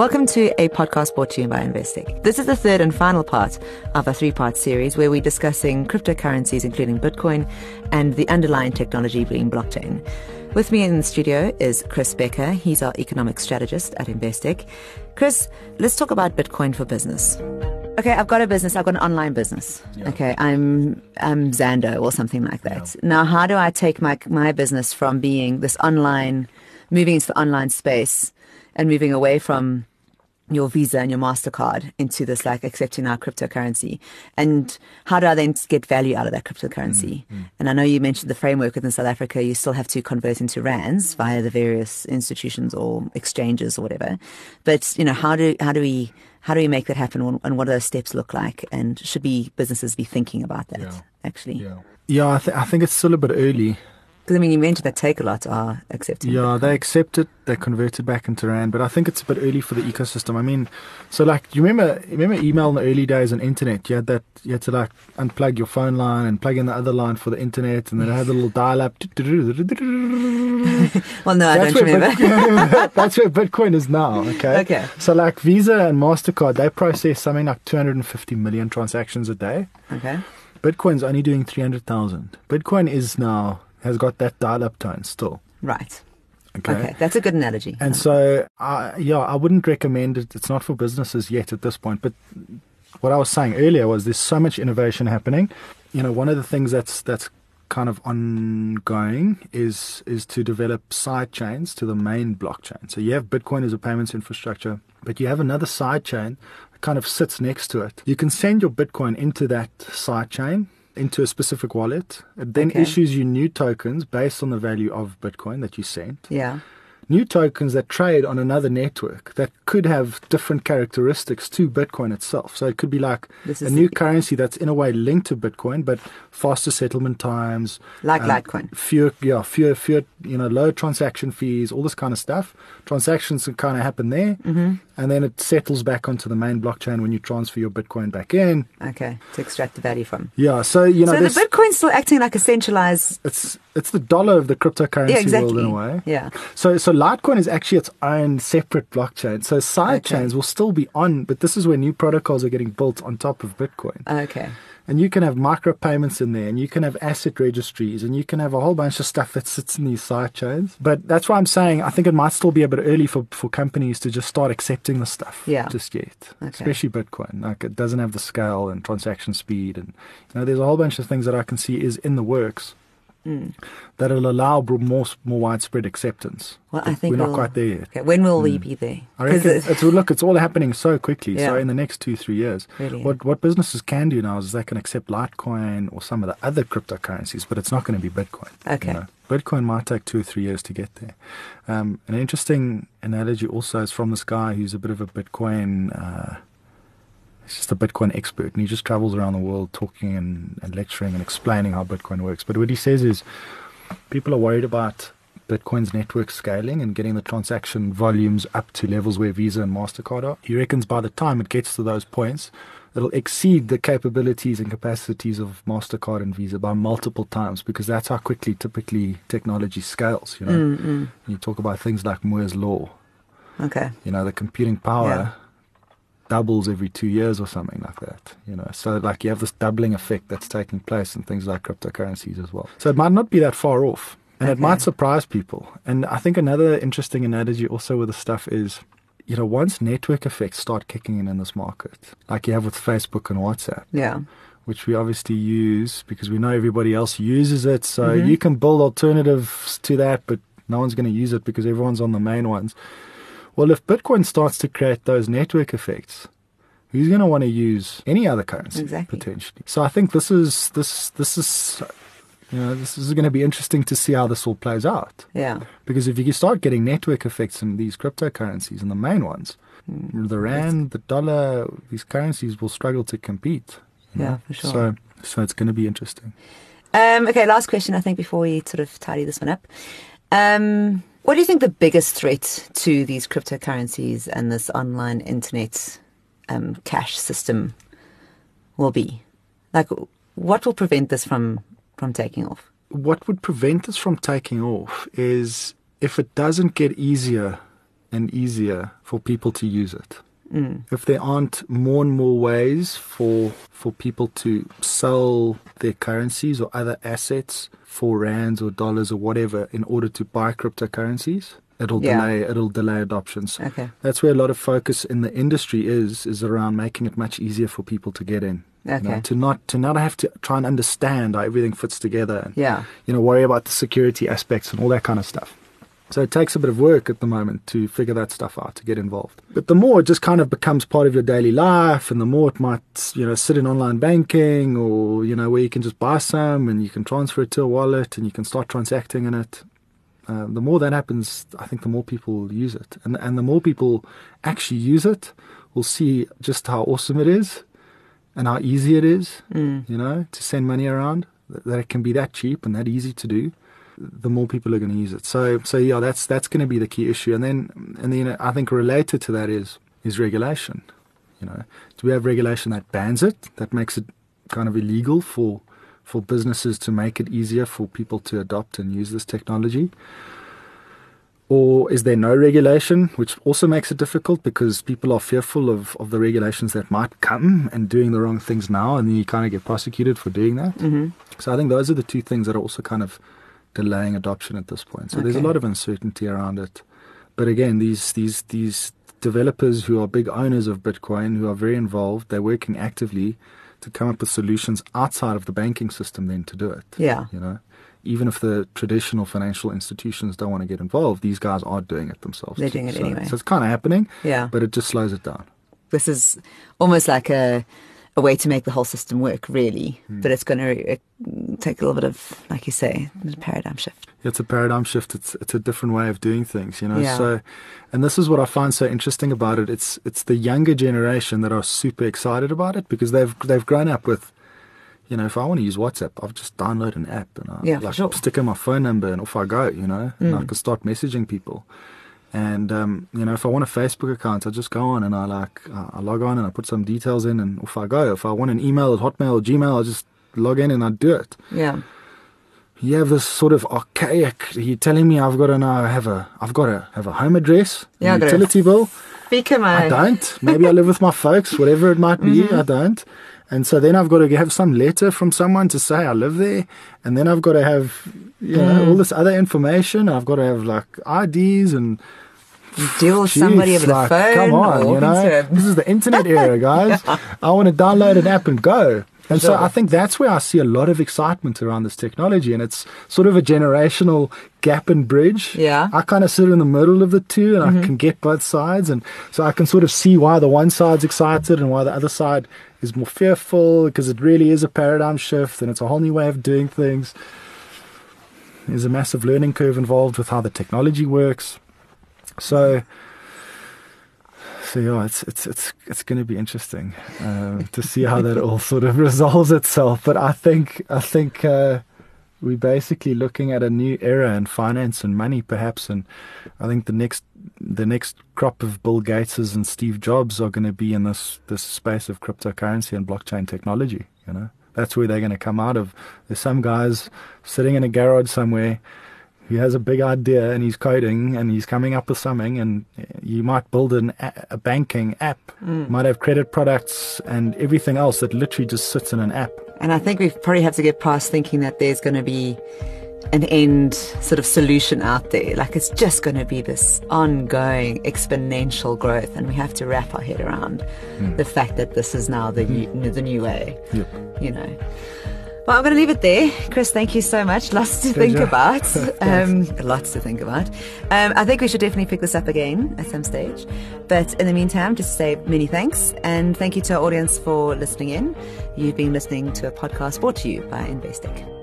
Welcome to a podcast brought to you by Investec. This is the third and final part of a three part series where we're discussing cryptocurrencies, including Bitcoin, and the underlying technology being blockchain. With me in the studio is Chris Becker. He's our economic strategist at Investec. Chris, let's talk about Bitcoin for business. Okay, I've got a business. I've got an online business. Yeah. Okay, I'm I'm Zando or something like that. Yeah. Now, how do I take my my business from being this online, moving into the online space, and moving away from your Visa and your MasterCard into this like accepting our cryptocurrency? And how do I then get value out of that cryptocurrency? Mm-hmm. And I know you mentioned the framework within South Africa, you still have to convert into rands via the various institutions or exchanges or whatever. But, you know, how do how do we how do we make that happen and what do those steps look like? And should be businesses be thinking about that yeah. actually? Yeah. Yeah, I, th- I think it's still a bit early. Because I mean, you mentioned that Takealot are accepting. Yeah, they accept it. They convert it back into rand, but I think it's a bit early for the ecosystem. I mean, so like, you remember, remember email in the early days on internet? You had that, you had to like unplug your phone line and plug in the other line for the internet, and then it had a little dial-up. well, no, I that's don't remember. Bit, that's where Bitcoin is now. Okay. Okay. So like Visa and Mastercard, they process something like 250 million transactions a day. Okay. Bitcoin's only doing 300,000. Bitcoin is now has got that dial-up tone still. Right. Okay. okay. that's a good analogy. And so, uh, yeah, I wouldn't recommend it. It's not for businesses yet at this point. But what I was saying earlier was there's so much innovation happening. You know, one of the things that's that's kind of ongoing is is to develop side chains to the main blockchain. So you have Bitcoin as a payments infrastructure, but you have another side chain that kind of sits next to it. You can send your Bitcoin into that side chain into a specific wallet. It then okay. issues you new tokens based on the value of Bitcoin that you sent. Yeah. New tokens that trade on another network that could have different characteristics to Bitcoin itself. So it could be like a new currency that's in a way linked to Bitcoin, but faster settlement times, like um, Litecoin, fewer, yeah, fewer, fewer, you know, low transaction fees, all this kind of stuff. Transactions can kind of happen there, mm-hmm. and then it settles back onto the main blockchain when you transfer your Bitcoin back in. Okay, to extract the value from. Yeah, so you know, so the Bitcoin's still acting like a centralized. It's it's the dollar of the cryptocurrency yeah, exactly. world in a way. Yeah. So so Litecoin is actually its own separate blockchain. So side okay. chains will still be on, but this is where new protocols are getting built on top of Bitcoin. Okay. And you can have micropayments in there, and you can have asset registries, and you can have a whole bunch of stuff that sits in these side chains. But that's why I'm saying I think it might still be a bit early for, for companies to just start accepting the stuff yeah. just yet. Okay. Especially Bitcoin. Like it doesn't have the scale and transaction speed. And you know, there's a whole bunch of things that I can see is in the works mm. that'll allow more more widespread acceptance. Well, I think we're we'll, not quite there yet. Okay, when will mm. we be there? I reckon it's, it's, look, it's all happening so quickly. Yeah. So in the next two three years, really? what what businesses can do now is they can accept Litecoin or some of the other cryptocurrencies, but it's not going to be Bitcoin. Okay. You know? Bitcoin might take two or three years to get there. Um, an interesting analogy also is from this guy who's a bit of a Bitcoin. Uh, he's just a Bitcoin expert, and he just travels around the world talking and, and lecturing and explaining how Bitcoin works. But what he says is, people are worried about Bitcoin's network scaling and getting the transaction volumes up to levels where Visa and MasterCard are. He reckons by the time it gets to those points, it'll exceed the capabilities and capacities of MasterCard and Visa by multiple times because that's how quickly typically technology scales. You know, mm-hmm. you talk about things like Moore's Law. Okay. You know, the computing power. Doubles every two years or something like that. You know, so like you have this doubling effect that's taking place in things like cryptocurrencies as well. So it might not be that far off, and okay. it might surprise people. And I think another interesting analogy also with the stuff is. You know, once network effects start kicking in in this market, like you have with Facebook and WhatsApp, yeah, which we obviously use because we know everybody else uses it. So mm-hmm. you can build alternatives to that, but no one's going to use it because everyone's on the main ones. Well, if Bitcoin starts to create those network effects, who's going to want to use any other currency exactly. potentially? So I think this is this this is you know this is going to be interesting to see how this all plays out. Yeah. Because if you start getting network effects in these cryptocurrencies and the main ones, mm. the rand, the dollar, these currencies will struggle to compete. Yeah, know? for sure. So so it's going to be interesting. Um, okay, last question I think before we sort of tidy this one up. Um, what do you think the biggest threat to these cryptocurrencies and this online internet um, cash system will be? Like, what will prevent this from from taking off? What would prevent this from taking off is if it doesn't get easier and easier for people to use it. Mm. If there aren't more and more ways for for people to sell their currencies or other assets for rands or dollars or whatever in order to buy cryptocurrencies, it'll Yeah. delay it'll delay adoptions. Okay. That's where a lot of focus in the industry is is around making it much easier for people to get in. You know, Okay. to not to not have to try and understand how everything fits together and Yeah. you know worry about the security aspects and all that kind of stuff. So it takes a bit of work at the moment to figure that stuff out to get involved. But the more it just kind of becomes part of your daily life, and the more it might you know sit in online banking or you know where you can just buy some and you can transfer it to a wallet and you can start transacting in it. Uh, the more that happens, I think the more people will use it, and and the more people actually use it, will see just how awesome it is, and how easy it is. Mm. You know, to send money around, that it can be that cheap and that easy to do. The more people are going to use it. So so yeah, that's that's going to be the key issue. And then and then I think related to that is is regulation. You know, do we have regulation that bans it, that makes it kind of illegal for for businesses to make it easier for people to adopt and use this technology? Or is there no regulation, which also makes it difficult because people are fearful of, of the regulations that might come and doing the wrong things now, and then you kind of get prosecuted for doing that. hmm So I think those are the two things that are also kind of delaying adoption at this point. So there's a lot of uncertainty around it. But again, these these these developers who are big owners of Bitcoin, who are very involved, they're working actively to come up with solutions outside of the banking system then to do it. Yeah. You know, even if the traditional financial institutions don't want to get involved, these guys are doing it themselves. They're doing it so, anyway. So it's kind of happening, Yeah. but it just slows it down. this is almost like a a way to make the whole system work, really. Hmm. But it's going to take a little bit of, like you say, a paradigm shift. It's a paradigm shift. It's it's a different way of doing things, you know. Yeah. So, and this is what I find so interesting about it. It's it's the younger generation that are super excited about it because they've they've grown up with, you know, if I want to use WhatsApp, I'll just download an app and I Yeah, like sure. stick in my phone number and off I go, you know, and I Mm. can start messaging people. And um, you know, if I want a Facebook account, I just go on and I like uh, I log on and I put some details in and off I go. If I want an email at Hotmail or Gmail, I just log in and I do it Yeah. you have this sort of archaic. You're telling me I've got to now have a, I've got to have a home address, a Yeah, utility bill. Speaker, I don't. Maybe I live with my folks, whatever it might be. Mm-hmm. I don't. And so then I've got to have some letter from someone to say I live there, and then I've got to have, you know, Mm. all this other information. I've got to have like IDs and Deal with somebody over the phone. Come on, you know, this is the internet era, guys. I want to download an app and go. And so I think that's where I see a lot of excitement around this technology, and it's sort of a generational gap and bridge. Yeah. I kind of sit in the middle of the two, and I can get both sides, and so I can sort of see why the one side's excited and why the other side is more fearful, because it really is a paradigm shift, and it's a whole new way of doing things. There's a massive learning curve involved with how the technology works. So, so yeah, it's it's it's it's going to be interesting uh, to see how that all sort of resolves itself. But I think I think uh, we're basically looking at a new era in finance and money, perhaps. And I think the next the next crop of Bill Gateses and Steve Jobs are going to be in this this space of cryptocurrency and blockchain technology. You know, that's where they're going to come out of. There's some guys sitting in a garage somewhere. He has a big idea and he's coding and he's coming up with something and you might build an a, a banking app. Mm. Might have credit products and everything else that literally just sits in an app. And I think we probably have to get past thinking that there's going to be an end sort of solution out there. Like it's just going to be this ongoing exponential growth, and we have to wrap our head around the fact that this is now the new, the new way. yep. You know. Well, I'm going to leave it there. Chris, thank you so much. Lots to think about. Um, lots to think about. Um, I think we should definitely pick this up again at some stage. But in the meantime, just say many thanks. And thank you to our audience for listening in. You've been listening to a podcast brought to you by Investec.